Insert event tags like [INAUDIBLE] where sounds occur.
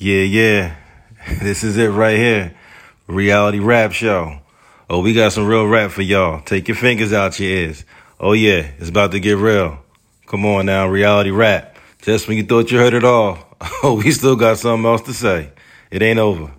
Yeah, yeah. [LAUGHS] This is it right here. Reality rap show. Oh, we got some real rap for y'all. Take your fingers out your ears. Oh yeah, it's about to get real. Come on now, reality rap. Just when you thought you heard it all, [LAUGHS] oh, we still got something else to say. It ain't over.